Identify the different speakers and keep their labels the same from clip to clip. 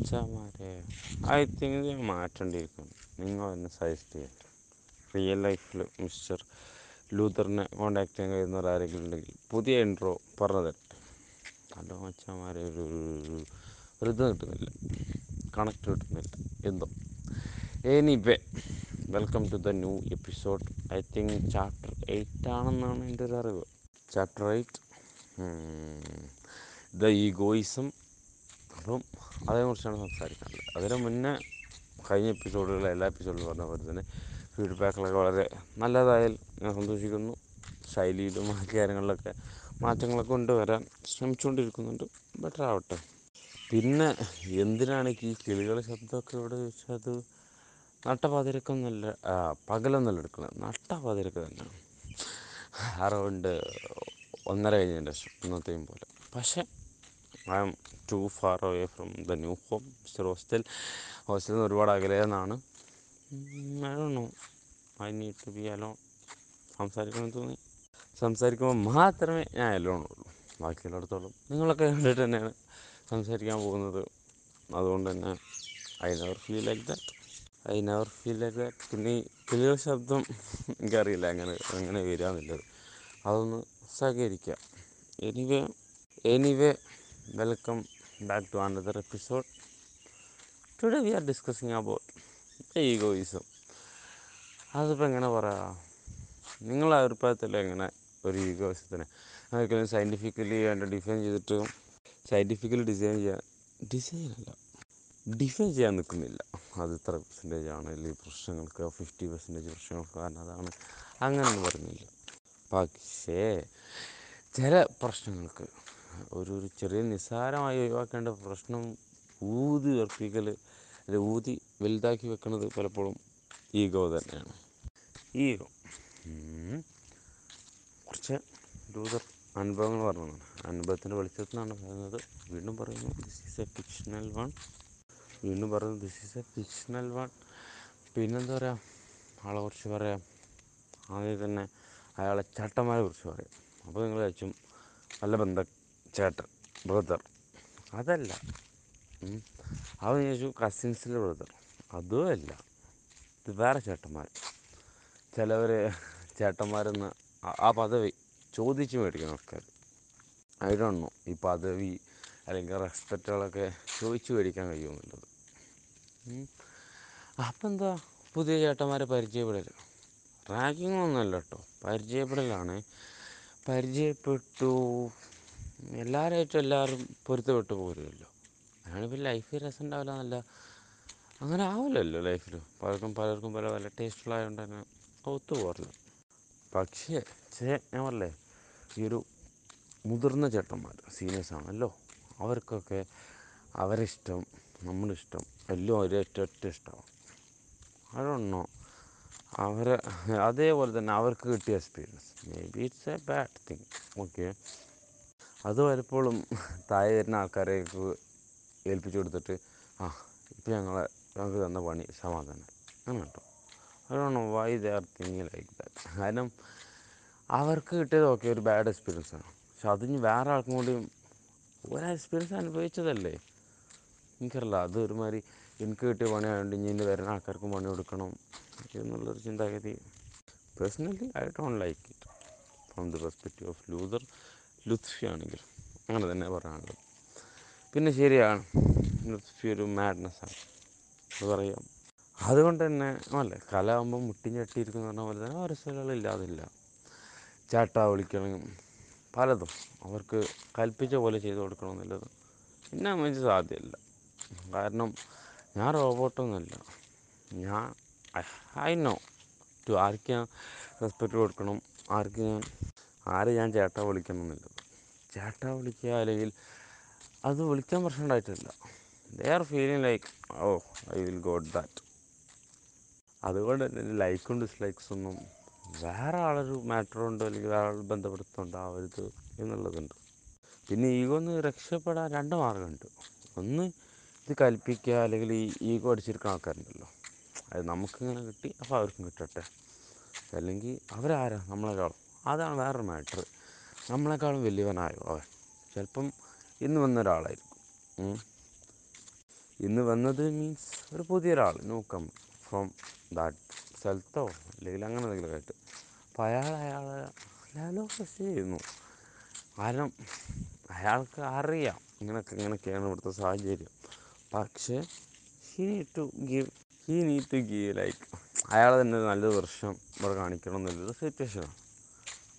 Speaker 1: മച്ചാമാരെ I think ഞാൻ മാറ്റേണ്ടിയിരിക്കുന്നു നിങ്ങളൊന്ന് സജസ്റ്റ് ചെയ്യാൻ റിയൽ ലൈഫിൽ മിസ്റ്റർ ലൂതറിനെ കോണ്ടാക്ട് ചെയ്യാൻ കഴിയുന്നവരാരെങ്കിലും ഉണ്ടെങ്കിൽ പുതിയ ഇൻട്രോ പറഞ്ഞു തരട്ടെ. ഹലോ മച്ചാമാരെ ഒരു ഒരു കിട്ടുന്നില്ല. കണക്ട് കിട്ടുന്നില്ല. എന്തോ. Anyway welcome to the new episode I think chapter eight ആണെന്നാണ് എന്റെ ഒരു അറിവ്. ചാപ്റ്റർ എയ്റ്റ് ദ ഈഗോയിസം അപ്പം അതേക്കുറിച്ചാണ് സംസാരിക്കാനുള്ളത്. അതിന് മുന്നേ കഴിഞ്ഞ എപ്പിസോഡുകളിൽ എല്ലാ എപ്പിസോഡിലും പറഞ്ഞ പോലെ തന്നെ ഫീഡ്ബാക്കുകളൊക്കെ വളരെ നല്ലതായാൽ ഞാൻ സന്തോഷിക്കുന്നു. ശൈലിയിലും ബാക്കി കാര്യങ്ങളിലൊക്കെ മാറ്റങ്ങളൊക്കെ കൊണ്ടുവരാൻ ശ്രമിച്ചുകൊണ്ടിരിക്കുന്നുണ്ട്. ബെറ്റർ ആവട്ടെ. പിന്നെ എന്തിനാണ് ഈ കിളികളുടെ ശബ്ദമൊക്കെ ഇവിടെ ചോദിച്ചാൽ അത് നട്ടപാതിരക്കം നല്ല പകലൊന്നല്ല എടുക്കുന്നത്. നട്ടപാതിരക്കം തന്നെയാണ്. അറൗണ്ട് ഒന്നര കഴിഞ്ഞതിന്റെ ഇന്നത്തെയും പോലെ. പക്ഷേ I'm too far away from the new home mister hostel ഹോസ്റ്റലിൽ നിന്ന് ഒരുപാട് അകലെയെന്നാണ് I don't know I need to be alone സംസാരിക്കണമെന്ന് തോന്നി. സംസാരിക്കുമ്പോൾ മാത്രമേ ഞാൻ അലോൺ ഉള്ളൂ. ബാക്കിയുള്ളിടത്തോളം നിങ്ങളൊക്കെ കണ്ടിട്ട് തന്നെയാണ് സംസാരിക്കാൻ പോകുന്നത്. അതുകൊണ്ട് തന്നെ I never feel like that I never feel like that പിന്നെ ഈ ക്ലിയർ ശബ്ദം എനിക്കറിയില്ല എങ്ങനെ വരിക എന്നുള്ളത് അതൊന്ന് സഹകരിക്കുക anyway anyway welcome back to another episode today we are discussing about egoism അതിപ്പോൾ എങ്ങനെ പറയാ? നിങ്ങളെ അഭിപ്രായത്തിൽ എങ്ങനെ ഒരു ഈഗോയിസത്തിനെ ഒരിക്കലും സയന്റിഫിക്കലി അതിന്റെ ഡിഫൈൻ ചെയ്തിട്ട് സയന്റിഫിക്കലി ഡിസൈൻ ചെയ്യാൻ ഡിസൈൻ അല്ല. ഡിഫൈൻ ചെയ്യാൻ നിൽക്കുന്നില്ല അത് ഇത്ര പെർസെന്റേജ് ആണ്. അല്ലെങ്കിൽ പ്രശ്നങ്ങൾക്ക് ഫിഫ്റ്റി പെർസെന്റേജ് പ്രശ്നങ്ങൾക്ക് കാരണം അതാണ്. അങ്ങനെയൊന്നും പറഞ്ഞില്ല. പക്ഷേ ചില പ്രശ്നങ്ങൾക്ക് ഒരു ഒരു ചെറിയ നിസ്സാരമായി ഒഴിവാക്കേണ്ട പ്രശ്നം ഊതി ഉറപ്പിക്കൽ അല്ലെ ഊതി വലുതാക്കി വെക്കുന്നത് പലപ്പോഴും ഈഗോ തന്നെയാണ്. ഈഗോ. കുറച്ച് ലൂതർ അനുഭവങ്ങൾ പറഞ്ഞതാണ്. അനുഭവത്തിന്റെ വെളിച്ചത്തിനാണ് പറയുന്നത്. വീണ്ടും പറയുന്നു this is a fictional one വീണ്ടും പറയുന്നു this is a fictional one പിന്നെന്താ പറയുക ആളെ കുറിച്ച് പറയാം. ആദ്യം തന്നെ അയാളെ ചേട്ടന്മാരെ കുറിച്ച് പറയാം. അപ്പോൾ നിങ്ങൾ വെച്ചും നല്ല ബന്ധ ചേട്ടൻ ബ്രദർ അതല്ല. അവൻ ചോദിച്ചു കസിൻസിലെ ബ്രദർ അതും അല്ല. ഇത് വേറെ ചേട്ടന്മാർ. ചിലവർ ചേട്ടന്മാരെന്ന് ആ പദവി ചോദിച്ച് മേടിക്കുന്ന ആൾക്കാർ ഐ ഡോണ്ട് നോ ഈ പദവി അല്ലെങ്കിൽ റെസ്പെക്റ്റുകളൊക്കെ ചോദിച്ച് മേടിക്കാൻ കഴിയുമെന്നുള്ളത് അപ്പം എന്താ? പുതിയ ചേട്ടന്മാരെ പരിചയപ്പെടൽ റാങ്കിങ്ങൊന്നുമല്ല കേട്ടോ പരിചയപ്പെടലാണ്. പരിചയപ്പെട്ടു. എല്ലാവരുമായിട്ടും എല്ലാവരും പൊരുത്തപ്പെട്ടു പോരുമല്ലോ അതാണിപ്പോൾ ലൈഫിൽ രസം ഉണ്ടാവില്ല എന്നല്ല. അങ്ങനെ ആവില്ലല്ലോ ലൈഫിൽ പലർക്കും പലർക്കും പല പല ടേസ്റ്റുകളായതുകൊണ്ട് തന്നെ ഒത്തു പോരില്ല പക്ഷേ ചേ ഞാൻ പറഞ്ഞേ ഈ ഒരു മുതിർന്ന ചേട്ടന്മാർ സീനിയേഴ്സാണല്ലോ അവർക്കൊക്കെ അവരെ ഇഷ്ടം നമ്മുടെ ഇഷ്ടം എല്ലാം ഒരേ ഒറ്റ ഇഷ്ടമാണ്. അതൊന്നോ അവരെ അതേപോലെ തന്നെ അവർക്ക് കിട്ടിയ experience may be it's a bad thing okay അത് പലപ്പോഴും താഴെ വരുന്ന ആൾക്കാരേക്ക് ഏൽപ്പിച്ചു കൊടുത്തിട്ട് ആ ഇപ്പം ഞങ്ങളെ ഞങ്ങൾക്ക് തന്ന പണി സമാധാനം. അങ്ങനെ കേട്ടോ. അതാണ് why they are thinking like that കാരണം അവർക്ക് കിട്ടിയത് ഓക്കെ ഒരു ബാഡ് എക്സ്പീരിയൻസ് ആണ്. പക്ഷെ അതിന് വേറെ ആൾക്കും കൂടി ഒരു എക്സ്പീരിയൻസ് അനുഭവിച്ചതല്ലേ? എനിക്കറിയില്ല. അത് ഒരുമാതിരി എനിക്ക് കിട്ടിയ പണിയായതുകൊണ്ട് ഇനി ഇനി വരുന്ന ആൾക്കാർക്കും പണി കൊടുക്കണം എന്നുള്ളൊരു ചിന്താഗതി. Personally I don't like it from the perspective of Luther Lutfi ആണെങ്കിൽ അങ്ങനെ തന്നെ പറയാനുള്ളത്. പിന്നെ ശരിയാണ് ലുത്ഫി ഒരു മാഡ്നെസ്സാണ് അത് പറയാം. അതുകൊണ്ട് തന്നെ അല്ലേ കല ആകുമ്പോൾ മുട്ടിൻ ചട്ടിയിരിക്കുന്ന പറഞ്ഞ പോലെ തന്നെ ഓരോ സ്ഥലങ്ങളില്ലാതില്ല ചാട്ടാ വിളിക്കണം പലതും അവർക്ക് കൽപ്പിച്ച പോലെ ചെയ്തു കൊടുക്കണമെന്നുള്ളത് എന്നെ വെച്ച് സാധ്യമല്ല. കാരണം ഞാൻ റോബോട്ടൊന്നുമല്ല. ഞാൻ ഐ നോ. ടു ആർക്ക് ഞാൻ റെസ്പെക്റ്റ് കൊടുക്കണം ആർക്ക് ഞാൻ ആരെ ഞാൻ ചേട്ടാ വിളിക്കണം എന്നുള്ളത്. ചേട്ടാ വിളിക്കുക അല്ലെങ്കിൽ അത് വിളിക്കാൻ പ്രശ്നം ഉണ്ടായിട്ടില്ല. They are feeling like oh I will got that അതുകൊണ്ട് തന്നെ ലൈക്കും ഡിസ്ലൈക്സ് ഒന്നും വേറെ ആളൊരു മാറ്ററുണ്ട് അല്ലെങ്കിൽ വേറെ ആൾ ബന്ധപ്പെടുത്തുന്നുണ്ടാവരുത് എന്നുള്ളതുണ്ട്. പിന്നെ ഈഗോ ഒന്ന് രക്ഷപ്പെടാൻ രണ്ട് മാർഗമുണ്ട്. ഒന്ന് ഇത് കൽപ്പിക്കുക അല്ലെങ്കിൽ ഈ ഈഗോ അടിച്ചിരിക്കുന്ന ആൾക്കാരുണ്ടല്ലോ. അത് നമുക്കിങ്ങനെ കിട്ടി അപ്പോൾ അവർക്കും കിട്ടട്ടെ. അല്ലെങ്കിൽ അവരാരാ? നമ്മളൊരാൾ അതാണ് വേറൊരു മാറ്റർ നമ്മളെക്കാളും വലിയവനായോ അവൻ? ചിലപ്പം ഇന്ന് വന്ന ഒരാളായിരിക്കും. ഇന്ന് വന്നത് മീൻസ് ഒരു പുതിയ പുതിയൊരാൾ ന്യൂക്കം ഫ്രോം ദാറ്റ് സ്ഥലത്തോ അല്ലെങ്കിൽ അങ്ങനെ എന്തെങ്കിലും ആയിട്ട്. അപ്പോൾ അയാൾ അയാളെ ലെവലൊക്കെ ചെയ്യുന്നു. കാരണം അയാൾക്ക് അറിയാം ഇങ്ങനെയൊക്കെ ഇങ്ങനെയൊക്കെയാണ് ഇവിടുത്തെ സാഹചര്യം. പക്ഷേ he need to give he need to give like അയാൾ തന്നെ നല്ല വർഷം ഇവിടെ കാണിക്കണം എന്നുള്ളൊരു സിറ്റുവേഷനാണ്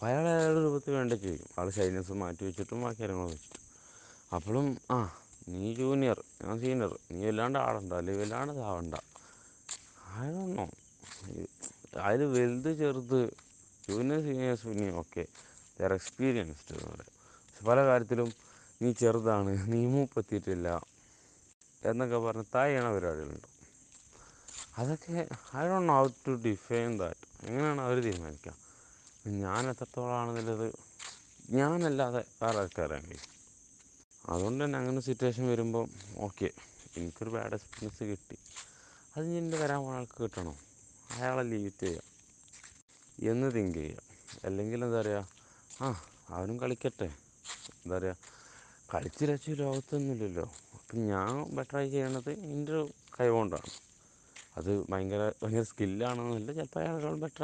Speaker 1: അപ്പോൾ അയാൾ അയാളുടെ രൂപത്തിൽ വേണ്ട ചെയ്യും. ആൾ ഷൈനസ് മാറ്റി വെച്ചിട്ടും ബാക്കി കാര്യങ്ങൾ വെച്ചിട്ടും. അപ്പോഴും ആ നീ ജൂനിയർ ഞാൻ സീനിയർ നീ വല്ലാണ്ട് ആടണ്ട അല്ലെങ്കിൽ വല്ലാണ്ട് ഇതാവണ്ട അയാളൊന്നോ അതിൽ വലുത് ചെറുത് ജൂനിയർ സീനിയേഴ്സ് പിന്നെ ഓക്കെ ദർ എക്സ്പീരിയൻസ്ഡ് എന്ന് പറയാം. പല കാര്യത്തിലും നീ ചെറുതാണ് നീ മൂപ്പെത്തിയിട്ടില്ല എന്നൊക്കെ പറഞ്ഞ് താഴെയാണ് പരിപാടികളുണ്ട്. അതൊക്കെ I don't know how to define that എങ്ങനെയാണ് അവർ തീരുമാനിക്കുക? ഞാൻ എത്രത്തോളമാണെന്നുള്ളത് ഞാനല്ലാതെ വേറെ കഴിയും അതുകൊണ്ട് തന്നെ അങ്ങനെ സിറ്റുവേഷൻ വരുമ്പം ഓക്കെ എനിക്കൊരു ബാഡ് എക്സ്പീരിയൻസ് കിട്ടി. അത് എന്റെ വരാൻ പോണ ആൾക്ക് കിട്ടണോ? അയാളെ ലീവ് ചെയ്യാം. എന്ന് തിങ്ക് ചെയ്യാം. അല്ലെങ്കിൽ എന്താ പറയുക ആ അവനും കളിക്കട്ടെ. എന്താ പറയുക കളിച്ച് രക്ഷ ലോകത്തൊന്നുമില്ലല്ലോ അപ്പം ഞാൻ ബെറ്ററായി ചെയ്യണത് എന്റെ ഒരു കഴിവുകൊണ്ടാണ് അത് ഭയങ്കര ഭയങ്കര സ്കില്ലാണെന്നല്ല ചിലപ്പോൾ അയാളെക്കാൾ ബെറ്റർ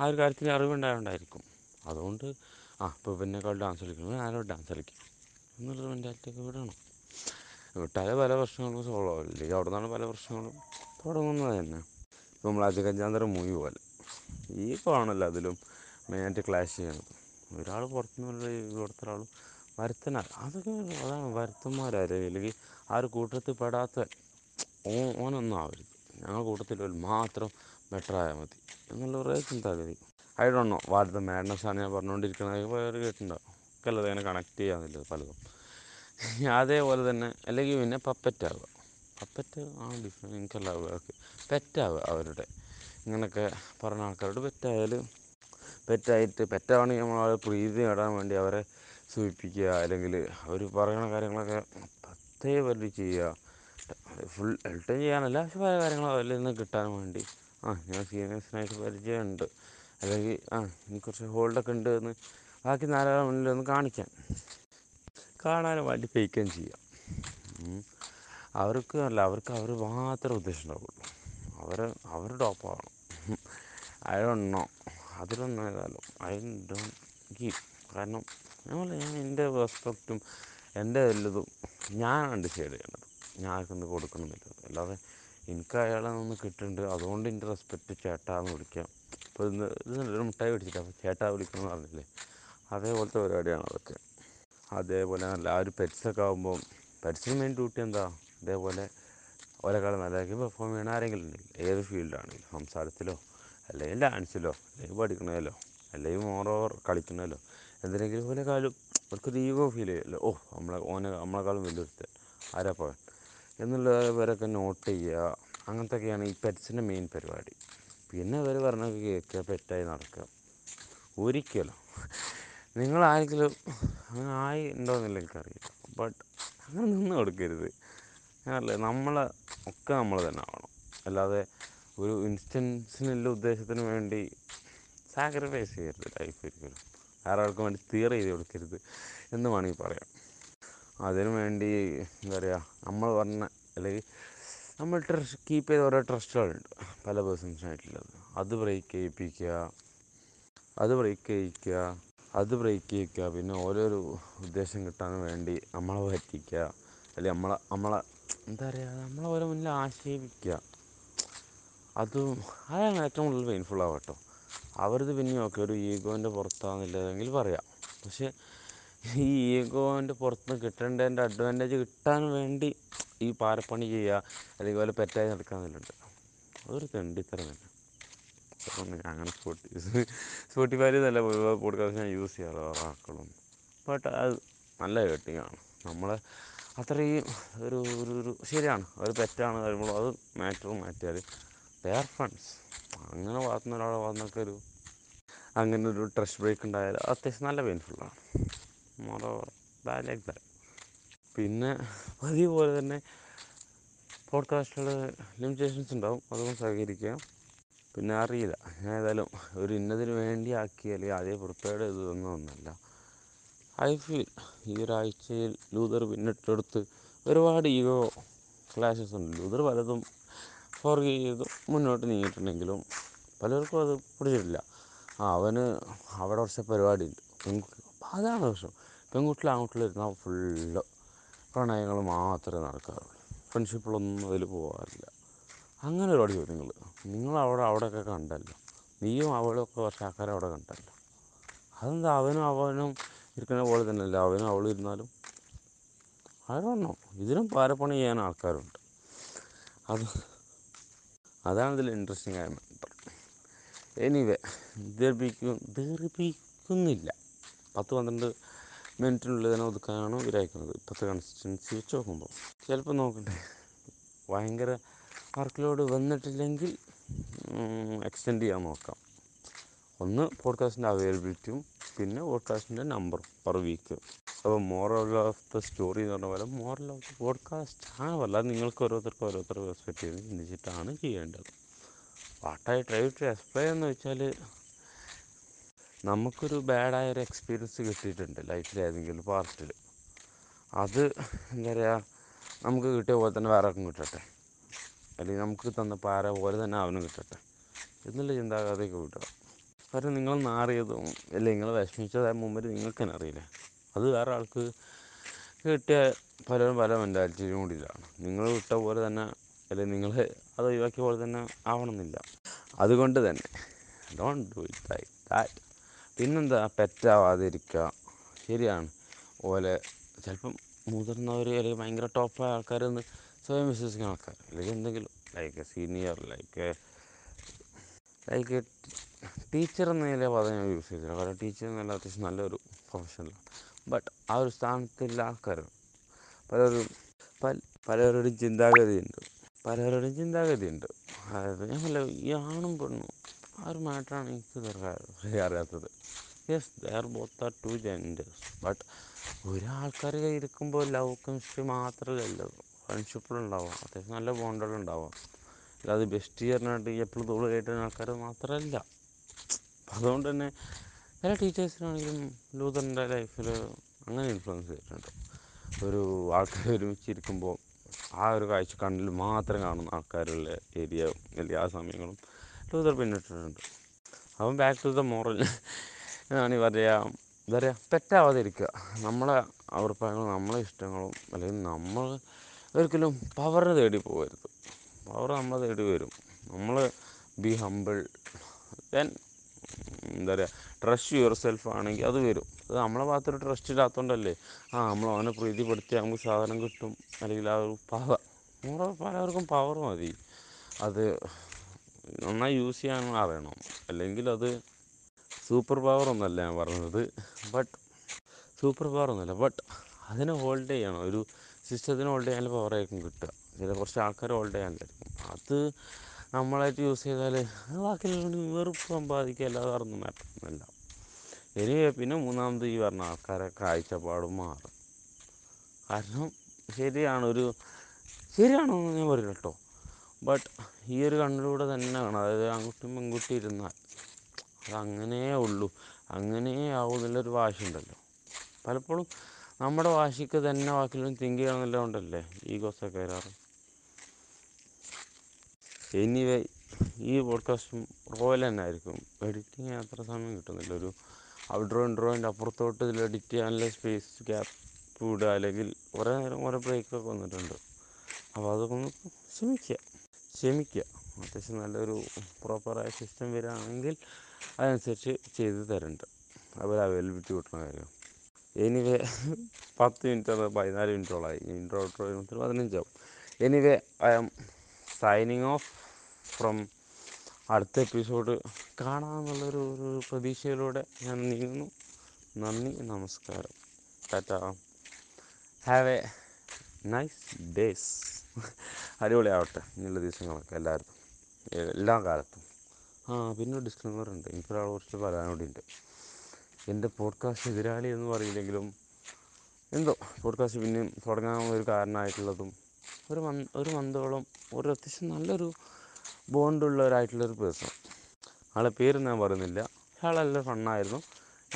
Speaker 1: ആ ഒരു കാര്യത്തിൽ അറിവുണ്ടായതുകൊണ്ടായിരിക്കും അതുകൊണ്ട് ആ ഇപ്പോൾ പിന്നെക്കാൾ ഡാൻസ് കളിക്കുന്നു ഞാനോ ഡാൻസ് കളിക്കും. എന്നുള്ളൊരു മെന്റാലിറ്റിയൊക്കെ വിടണം വിട്ടാലേ പല പ്രശ്നങ്ങളും സോൾവ് ആവില്ല അല്ലെങ്കിൽ അവിടെ നിന്നാണ് പല പ്രശ്നങ്ങളും തുടങ്ങുന്നത് തന്നെ. ഇപ്പോൾ നമ്മൾ അജഗജാന്തര മൂവി പോലെ. ഈ ആണല്ലോ അതിലും മെയിനായിട്ട് ക്ലാഷ് ചെയ്യണത് ഒരാൾ പുറത്തുനിന്നുള്ള ഇവിടുത്തെ ഒരാൾ വരുത്തനാൽ അതൊക്കെ അതാണ് വരുത്തന്മാരാരും. അല്ലെങ്കിൽ ആ ഒരു കൂട്ടത്തിൽ പെടാത്ത ഓ ഓനൊന്നും ആവരുത്. ഞങ്ങളുടെ കൂട്ടത്തിൽ മാത്രം ബെറ്റർ ആയാൽ മതി. എന്നുള്ള കുറേ ചിന്താഗതി. I don't know what the madness ആണ് ഞാൻ പറഞ്ഞുകൊണ്ടിരിക്കുന്നത് വേറെ കേട്ടിട്ടുണ്ടാവും നമുക്കല്ലത് അങ്ങനെ കണക്ട് ചെയ്യാന്നില്ല പലതും. അതേപോലെ തന്നെ അല്ലെങ്കിൽ പിന്നെ പപ്പറ്റ് ആവുക. പപ്പറ്റ് ആ ഡിഫറെന്റ് എനിക്കല്ല പെറ്റാവുക അവരുടെ. ഇങ്ങനെയൊക്കെ പറഞ്ഞ ആൾക്കാരോട് പെറ്റായാൽ പെറ്റായിട്ട് പെറ്റാവണമെങ്കിൽ നമ്മൾ അവരെ പ്രീതി നേടാൻ വേണ്ടി അവരെ സൂചിപ്പിക്കുക. അല്ലെങ്കിൽ അവർ പറയുന്ന കാര്യങ്ങളൊക്കെ പത്തേ പറ്റി ചെയ്യുക. ഫുൾ എൽട്ടം ചെയ്യാനല്ല പക്ഷെ പല കാര്യങ്ങളും അവരിൽ നിന്ന് കിട്ടാൻ വേണ്ടി ആ ഞാൻ സീനിയേഴ്സിനായിട്ട് പരിചയമുണ്ട്. അല്ലെങ്കിൽ ആ എനിക്ക് കുറച്ച് ഹോൾഡൊക്കെ ഉണ്ട് എന്ന് ബാക്കി നാലാളെ മുന്നിൽ ഒന്ന് കാണിക്കാൻ കാണാനും വേണ്ടി ഫേക്കും ചെയ്യാം. അവർക്ക് അല്ല അവർക്ക് അവർ മാത്രമേ ഉദ്ദേശം ഉണ്ടാവുള്ളൂ അവർ അവർ ടോപ്പാവണം നോ അതിലൊന്നും ഏതായാലും ഐ ഡോണ്ട് ഗീവ് കാരണം ഞാൻ ഞാൻ എന്റെ റെസ്പെക്റ്റും എന്റെ വല്ലതും ഞാനാണ് ഡിസൈഡ് ചെയ്യേണ്ടത്. ഞാൻ ആർക്കൊന്നും കൊടുക്കണമെന്നില്ല. അല്ലാതെ എനിക്ക് അയാളെ നിന്ന് കിട്ടുന്നുണ്ട് അതുകൊണ്ട് എന്റെ റെസ്പെക്റ്റ് ചേട്ടാന്ന് വിളിക്കാം. ഇപ്പോൾ ഇന്ന് ഒരു മിഠായി മേടിച്ചിട്ട്. അപ്പോൾ ചേട്ടാ വിളിക്കണം എന്ന് പറഞ്ഞില്ലേ? അതേപോലത്തെ പരിപാടിയാണ് അതൊക്കെ. അതേപോലെ നല്ല ആ ഒരു പെറ്റ്സൊക്കെ ആകുമ്പോൾ പെറ്റ്സിന് മെയിൻ ഡ്യൂട്ടി എന്താ? ഇതേപോലെ ഒരാൾ നല്ലതാക്കി പെർഫോം ചെയ്യണ ആരെങ്കിലും ഉണ്ടെങ്കിൽ ഏത് ഫീൽഡാണെങ്കിലും സംസാരത്തിലോ അല്ലെങ്കിൽ ഡാൻസിലോ അല്ലെങ്കിൽ പഠിക്കണതിലോ അല്ലെങ്കിൽ മോറോവർ കളിക്കണമല്ലോ എന്തിനെങ്കിലും പോലെ കാലം അവർക്ക് ഈഗോ ഫീൽ ചെയ്യുമല്ലോ ഓ നമ്മളെ ഓനെ നമ്മളെക്കാളും വലിയൊരുത്തൻ ആരാ എന്നുള്ള എന്നുള്ളവരൊക്കെ നോട്ട് ചെയ്യുക. അങ്ങനത്തെയൊക്കെയാണ് ഈ പെറ്റ്സിന്റെ മെയിൻ പരിപാടി. പിന്നെ ഇവർ പറഞ്ഞൊക്കെ കേൾക്കുക പെറ്റായി നടക്കുക. ഒരിക്കലും. നിങ്ങൾ ആരെങ്കിലും അങ്ങനെ ആയി ഉണ്ടോയെന്നില്ല എനിക്കറിയില്ല. ബട്ട് അങ്ങനെ നിന്ന് കൊടുക്കരുത്. അല്ലേ നമ്മളെ ഒക്കെ നമ്മൾ തന്നെ ആവണം. അല്ലാതെ ഒരു ഇൻസ്റ്റൻസിനുള്ള ഉദ്ദേശത്തിന് വേണ്ടി സാക്രിഫൈസ് ചെയ്യരുത് ലൈഫ് ഒരിക്കലും. വേറെ ആൾക്കും വേണ്ടി തീർ ചെയ്ത് കൊടുക്കരുത് എന്ന് വേണമെങ്കിൽ പറയാം. അതിനു വേണ്ടി എന്താ പറയുക നമ്മൾ പറഞ്ഞ അല്ലെങ്കിൽ നമ്മൾ ട്രസ്റ്റ് കീപ്പ് ചെയ്ത ഓരോ ട്രസ്റ്റുകളുണ്ട്. പല പേഴ്സൺസിനായിട്ടുള്ളത് അത് ബ്രേക്ക് ചെയ്യിപ്പിക്കുക. അത് ബ്രേക്ക് ചെയ്യിക്കുക. അത് ബ്രേക്ക് ചെയ്യിക്കുക. പിന്നെ ഓരോരോ ഉദ്ദേശം കിട്ടാൻ വേണ്ടി നമ്മളെ പറ്റിക്കുക. അല്ലെങ്കിൽ നമ്മളെ നമ്മളെ എന്താ പറയുക നമ്മളെ ഓരോ മുന്നിൽ ആക്ഷേപിക്കുക. അതും അതാണ് ഏറ്റവും കൂടുതൽ പെയിൻഫുൾ ആവുക കേട്ടോ അവരത് പിന്നെ ഒരു ഈഗോന്റെ പുറത്താണെന്നില്ലെങ്കിൽ പറയാം. പക്ഷേ ഈ ഈഗോന്റെ പുറത്തുനിന്ന് കിട്ടേണ്ടതിന്റെ അഡ്വാന്റേജ് കിട്ടാൻ വേണ്ടി ഈ പാരപ്പണി ചെയ്യുക അല്ലെങ്കിൽ വല്ല പെറ്റായി നടക്കാമെന്നുണ്ട് അതൊരു തെണ്ടിത്തരം തന്നെ. അങ്ങനെ സ്പോട്ടി സ്പോട്ടിഫൈയിൽ നല്ല പോഡ്കാസ്റ്റ് ഞാൻ യൂസ് ചെയ്യാറ് വാക്കുകളും ബട്ട് അത് നല്ല കേട്ടിങ്ങാണ് നമ്മളെ അത്രയും ഒരു ഒരു ഒരു ശരിയാണ്. ഒരു പെറ്റാണ് വരുമ്പോൾ അത് മാറ്ററും മാറ്റിയാൽ ദേ ആർ ഫ്രണ്ട്സ് അങ്ങനെ വളർത്തുന്ന ഒരാളെ വളർന്നൊക്കെ ഒരു അങ്ങനെ ഒരു ട്രഷ് ബ്രേക്ക് ഉണ്ടായാൽ അത്യാവശ്യം നല്ല പെയിൻഫുള്ളാണ് മോറോവർ. ദാറ്റ് പിന്നെ പതിവ് തന്നെ പോഡ്കാസ്റ്റുകൾ ലിമിറ്റേഷൻസ് ഉണ്ടാവും അതൊന്നും സഹകരിക്കുക പിന്നെ അറിയില്ല. ഞാൻ ഏതായാലും ഒരു ഇന്നതിന് വേണ്ടി ആക്കി അല്ലെങ്കിൽ അതേ പ്രിപ്പയർഡ് ചെയ്ത് തന്നതൊന്നുമല്ല ഐ ഫീൽ ഈ ഒരാഴ്ചയിൽ ലൂതർ പിന്നിട്ടെടുത്ത് ഒരുപാട് ഈഗോ ക്ലാഷസ് ഉണ്ട്. ലൂതർ പലതും ഫോർഗീവ് ചെയ്ത് മുന്നോട്ട് നീങ്ങിയിട്ടുണ്ടെങ്കിലും പലർക്കും അത് പിടിച്ചിട്ടില്ല. ആ അവന് അവിടെ കുറച്ച് പരിപാടി ഉണ്ട് പെൺകുട്ടി അതാണ് പ്രശ്നം. പെൺകുട്ടികൾ ആൺകുട്ടികൾ ഇരുന്നാൽ ഫുള്ള് പ്രണയങ്ങൾ മാത്രമേ നടക്കാറുള്ളൂ. ഫ്രണ്ട്ഷിപ്പുകളൊന്നും അതിൽ പോകാറില്ല. അങ്ങനെ ഒരുപാട് ചോദ്യങ്ങൾ. നിങ്ങൾ അവിടെ അവിടെയൊക്കെ കണ്ടല്ലോ. നീയും അവളൊക്കെ ആൾക്കാരെ അവിടെ കണ്ടല്ലോ. അതെന്താ? അവനും അവനും ഇരിക്കുന്ന പോലെ തന്നെ അല്ല അവനും അവളും ഇരുന്നാലും. ആരോണോ ഇതിനും പാരപ്പണി ചെയ്യാൻ ആൾക്കാരുണ്ട്. അത് അതാണ് ഇതിൽ ഇൻട്രസ്റ്റിംഗ് ആയ മാറ്റർ എനിവേ ദീർഘിപ്പിക്കും ദീർഘിക്കുന്നില്ല പത്ത് പന്ത്രണ്ട് മിനിറ്റിനുള്ളിൽ തന്നെ ഒതുക്കാനാണ് ഇവരയക്കുന്നത് ഇപ്പോഴത്തെ കൺസിസ്റ്റൻസി വെച്ച് നോക്കുമ്പോൾ ചിലപ്പോൾ നോക്കട്ടെ ഭയങ്കര വർക്ക് ലോഡ് വന്നിട്ടില്ലെങ്കിൽ എക്സ്റ്റെൻഡ് ചെയ്യാൻ നോക്കാം. ഒന്ന് പോഡ്കാസ്റ്റിന്റെ അവൈലബിലിറ്റിയും പിന്നെ പോഡ്കാസ്റ്റിന്റെ നമ്പറും പെർ വീക്ക് അപ്പോൾ മോറൽ ഓഫ് ദ സ്റ്റോറി എന്ന് പറഞ്ഞ പോലെ മോറൽ ഓഫ് ദ പോഡ്കാസ്റ്റ് ആണ്. അല്ലാതെ നിങ്ങൾക്ക് ഓരോരുത്തർക്കും ഓരോരുത്തർ ചെയ്ത് ചിന്തിച്ചിട്ടാണ് ചെയ്യേണ്ടത്. What I try to explain എന്ന് വെച്ചാൽ നമുക്കൊരു ബാഡായ ഒരു എക്സ്പീരിയൻസ് കിട്ടിയിട്ടുണ്ട് ലൈഫിൽ ഏതെങ്കിലും പാർട്ടിൽ അത് എന്താ പറയുക നമുക്ക് കിട്ടിയ പോലെ തന്നെ വേറെ ആർക്കും കിട്ടട്ടെ. അല്ലെങ്കിൽ നമുക്ക് തന്ന പാര പോലെ തന്നെ അവനും കിട്ടട്ടെ. എന്നുള്ള ചിന്താഗതിയൊക്കെ വിട്ടുക കാരണം നിങ്ങൾ നാറിയതും അല്ലെങ്കിൽ നിങ്ങൾ വിഷമിച്ചതായ മുമ്പിൽ നിങ്ങൾക്ക് തന്നെ അറിയില്ല. അത് വേറെ ആൾക്ക് കിട്ടിയ പലരും പല മെന്റാലിറ്റിയും കൂടിയിലാണ് നിങ്ങൾ വിട്ട പോലെ തന്നെ അല്ലെങ്കിൽ നിങ്ങൾ അത് ഒഴിവാക്കിയ പോലെ തന്നെ ആവണമെന്നില്ല. അതുകൊണ്ട് തന്നെ don't do it like that പിന്നെന്താ പെറ്റാവാതിരിക്കുക ശരിയാണ്. ഓലെ ചിലപ്പം മുതിർന്നവർ അല്ലെങ്കിൽ ഭയങ്കര ടോപ്പായ ആൾക്കാരെന്ന് സ്വയം വിശ്വസിക്കുന്ന ആൾക്കാർ അല്ലെങ്കിൽ എന്തെങ്കിലും like senior like like teacher എന്ന നില പദം ഞാൻ യൂസ് ചെയ്തില്ല കാരണം ടീച്ചർ എന്നല്ല അത്യാവശ്യം നല്ലൊരു പ്രൊഫഷണലാണ് ബട്ട് ആ ഒരു സ്ഥാനത്തുള്ള ആൾക്കാർ പലരും പല പലരുടെയും ചിന്താഗതിയുണ്ട്. പലരുടെയും ചിന്താഗതിയുണ്ട്. അതായത് ഞാൻ പല ഈ ആണും പെണ്ണും ആ ഒരു മാറ്ററാണ് എനിക്ക് അറിയാത്തത്. Yes there both are two genders but ഒരാൾക്കാർ ഇരിക്കുമ്പോൾ ലവ് കെമിസ്ട്രി മാത്രമല്ലല്ലോ. ഫ്രണ്ട്ഷിപ്പിലുണ്ടാവാം അത്യാവശ്യം നല്ല ബോണ്ടുകളുണ്ടാവാം അല്ലാതെ ബെസ്റ്റ് ഇയറിനായിട്ട് എപ്പോഴും തോൾ കയറ്റുന്ന ആൾക്കാർ മാത്രമല്ല. അതുകൊണ്ട് തന്നെ പല ടീച്ചേഴ്സിനാണെങ്കിലും ലൂതറിന്റെ ലൈഫിൽ അങ്ങനെ ഇൻഫ്ലുവൻസ് ചെയ്തിട്ടുണ്ട്. ഒരു ആൾക്കാർ ഒരുമിച്ചിരിക്കുമ്പോൾ ആ ഒരു കാഴ്ച കണ്ണിൽ മാത്രം കാണുന്ന ആൾക്കാരുള്ള ഏരിയ ആ സമയങ്ങളും ലൂതർ പിന്നിട്ടിട്ടുണ്ട്. അപ്പം ബാക്ക് ടു ദ മോറൽ ആണ് പറയുക എന്താ പറയുക തെറ്റാവാതിരിക്കുക. നമ്മളെ അഭിപ്രായങ്ങളും നമ്മളെ ഇഷ്ടങ്ങളും അല്ലെങ്കിൽ നമ്മൾ ഒരിക്കലും പവർ തേടി പോകരുത്. പവർ നമ്മളെ തേടി വരും. നമ്മൾ ബി ഹമ്പിൾ ദെൻ എന്താ പറയുക ട്രസ്റ്റ് യുവർ സെൽഫ് ആണെങ്കിൽ അത് വരും. അത് നമ്മളെ ഭാഗത്തൊരു ട്രസ്റ്റ് ഇല്ലാത്തതുകൊണ്ടല്ലേ ആ നമ്മൾ അവനെ പ്രീതിപ്പെടുത്തി നമുക്ക് സാധനം കിട്ടും. അല്ലെങ്കിൽ ആ ഒരു പവർ നമ്മുടെ പലവർക്കും പവർ മതി. അത് നന്നായി യൂസ് ചെയ്യാൻ അറിയണം. അല്ലെങ്കിൽ അത് സൂപ്പർ പവർ ഒന്നല്ല ഞാൻ പറഞ്ഞത്. ബട്ട് സൂപ്പർ പവർ ഒന്നുമല്ല ബട്ട് അതിനെ ഹോൾഡ് ചെയ്യണം. ഒരു സിസ്റ്റത്തിന് ഹോൾഡ് ചെയ്യാൻ പവറായിരിക്കും കിട്ടുക. ചില കുറച്ച് ആൾക്കാർ ഹോൾഡ് ചെയ്യാനായിരിക്കും. അത് നമ്മളായിട്ട് യൂസ് ചെയ്താൽ ബാക്കിയുള്ള വെറുപ്പ് സമ്പാദിക്കുക അല്ലാതെ വേറെ ഒന്നും മാറ്റമൊന്നുമില്ല ഇനി പിന്നെ മൂന്നാമത് ഈ പറഞ്ഞ ആൾക്കാരെ കാഴ്ചപ്പാടും മാറും. കാരണം ശരിയാണ് ഒരു ശരിയാണെന്ന് ഞാൻ പറയില്ല കേട്ടോ ബട്ട് ഈ ഒരു കണ്ണിലൂടെ തന്നെ കാണാം അതായത് ആൺകുട്ടിയും പെൺകുട്ടി ഇരുന്നാൽ അത് അങ്ങനേ ഉള്ളൂ. അങ്ങനേ ആവും എന്നുള്ളൊരു വാശിയുണ്ടല്ലോ. പലപ്പോഴും നമ്മുടെ വാശിക്ക് തന്നെ വാക്കിലും തിങ്ക് ചെയ്യണമെന്നുള്ളതുകൊണ്ടല്ലേ ഈഗോസൊക്കെ വരാറ്. എനിവേ ഈ പോഡ്കാസ്റ്റും റോയൽ തന്നെ ആയിരിക്കും. എഡിറ്റിങ് അത്ര സമയം കിട്ടുന്നില്ല. ഒരു ഔട്ട്ഡ്രോ ഇൻട്രോയിന്റെ അപ്പുറത്തോട്ട് ഇതിൽ എഡിറ്റ് ചെയ്യാനുള്ള സ്പേസ് ഗ്യാപ്പ് വിടുക അല്ലെങ്കിൽ കുറേ നേരം കുറേ ബ്രേക്കൊക്കെ വന്നിട്ടുണ്ട്. അപ്പോൾ അതൊക്കെ ഒന്ന് ക്ഷമിക്കുക ക്ഷമിക്കുക അത്യാവശ്യം നല്ലൊരു പ്രോപ്പറായ സിസ്റ്റം വരികയാണെങ്കിൽ അതനുസരിച്ച് ചെയ്ത് തരുന്നുണ്ട് അതുപോലെ അവൈലബിലിറ്റി കിട്ടുന്ന കാര്യം. എനിവേ പത്ത് മിനിറ്റ് അത് പതിനാല് മിനിറ്റോളമായി ഇൻട്രോ ഔട്ട്രോ ചെയ്യുമ്പോൾ പതിനഞ്ചാവും anyway I am signing off from അടുത്ത എപ്പിസോഡ് കാണാമെന്നുള്ളൊരു ഒരു പ്രതീക്ഷയിലൂടെ ഞാൻ നീങ്ങുന്നു. നന്ദി നമസ്കാരം. Tata have a nice days അടിപൊളിയാവട്ടെ ഇനിയുള്ള ദിവസങ്ങളൊക്കെ എല്ലാവർക്കും. എല്ലാ കാലത്തും. ആ പിന്നെ ഒരു ഡിസ്ക്ലൈമർ ഉണ്ട്. എനിക്കൊരാളെ കുറിച്ച് പറയാനോടിയുണ്ട് എന്റെ പോഡ്കാസ്റ്റ് എതിരാളി എന്ന് പറയില്ലെങ്കിലും എന്തോ പോഡ്കാസ്റ്റ് പിന്നെയും തുടങ്ങാൻ ഒരു കാരണമായിട്ടുള്ളതും ഒരു മന്ത് ഒരു മന്തോളം ഒരു അത്യാവശ്യം നല്ലൊരു ബോണ്ടുള്ളവരായിട്ടുള്ളൊരു പേഴ്സൺ ആളെ പേര് ഞാൻ പറയുന്നില്ല. ആളെല്ലാം ഫണ്ണായിരുന്നു.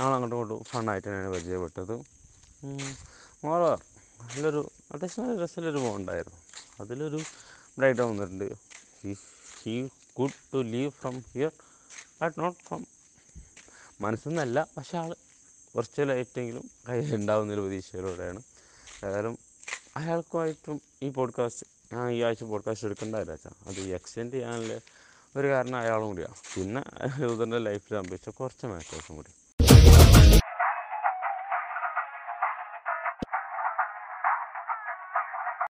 Speaker 1: ഞങ്ങൾ അങ്ങോട്ടും ഇങ്ങോട്ടും ഫണ്ണായിട്ട് തന്നെയാണ് പരിചയപ്പെട്ടത്. മോറോവർ നല്ലൊരു അത്യാവശ്യം നല്ല രസമുള്ളൊരു ബോണ്ടായിരുന്നു. അതിലൊരു ബ്രേക്ക് ഡൗൺ വന്നിട്ടുണ്ട്. He good to leave from here but not from മനസ്സിൽ നിന്നല്ല പക്ഷെ ആൾ വെർച്വലായിട്ടെങ്കിലും കയ്യിലുണ്ടാവുന്നൊരു പ്രതീക്ഷയിലൂടെയാണ് ഏതായാലും അയാൾക്കുമായിട്ടും ഈ പോഡ്കാസ്റ്റ് ഞാൻ ഈ ആഴ്ച പോഡ്കാസ്റ്റ് എടുക്കേണ്ടതല്ല അത് എക്സ്റ്റെൻഡ് ചെയ്യാനുള്ള ഒരു കാരണം അയാളും കൂടിയാണ് പിന്നെ യൂസറിന്റെ ലൈഫിൽ സംഭവിച്ച കുറച്ച് മാറ്റേഴ്സും കൂടി.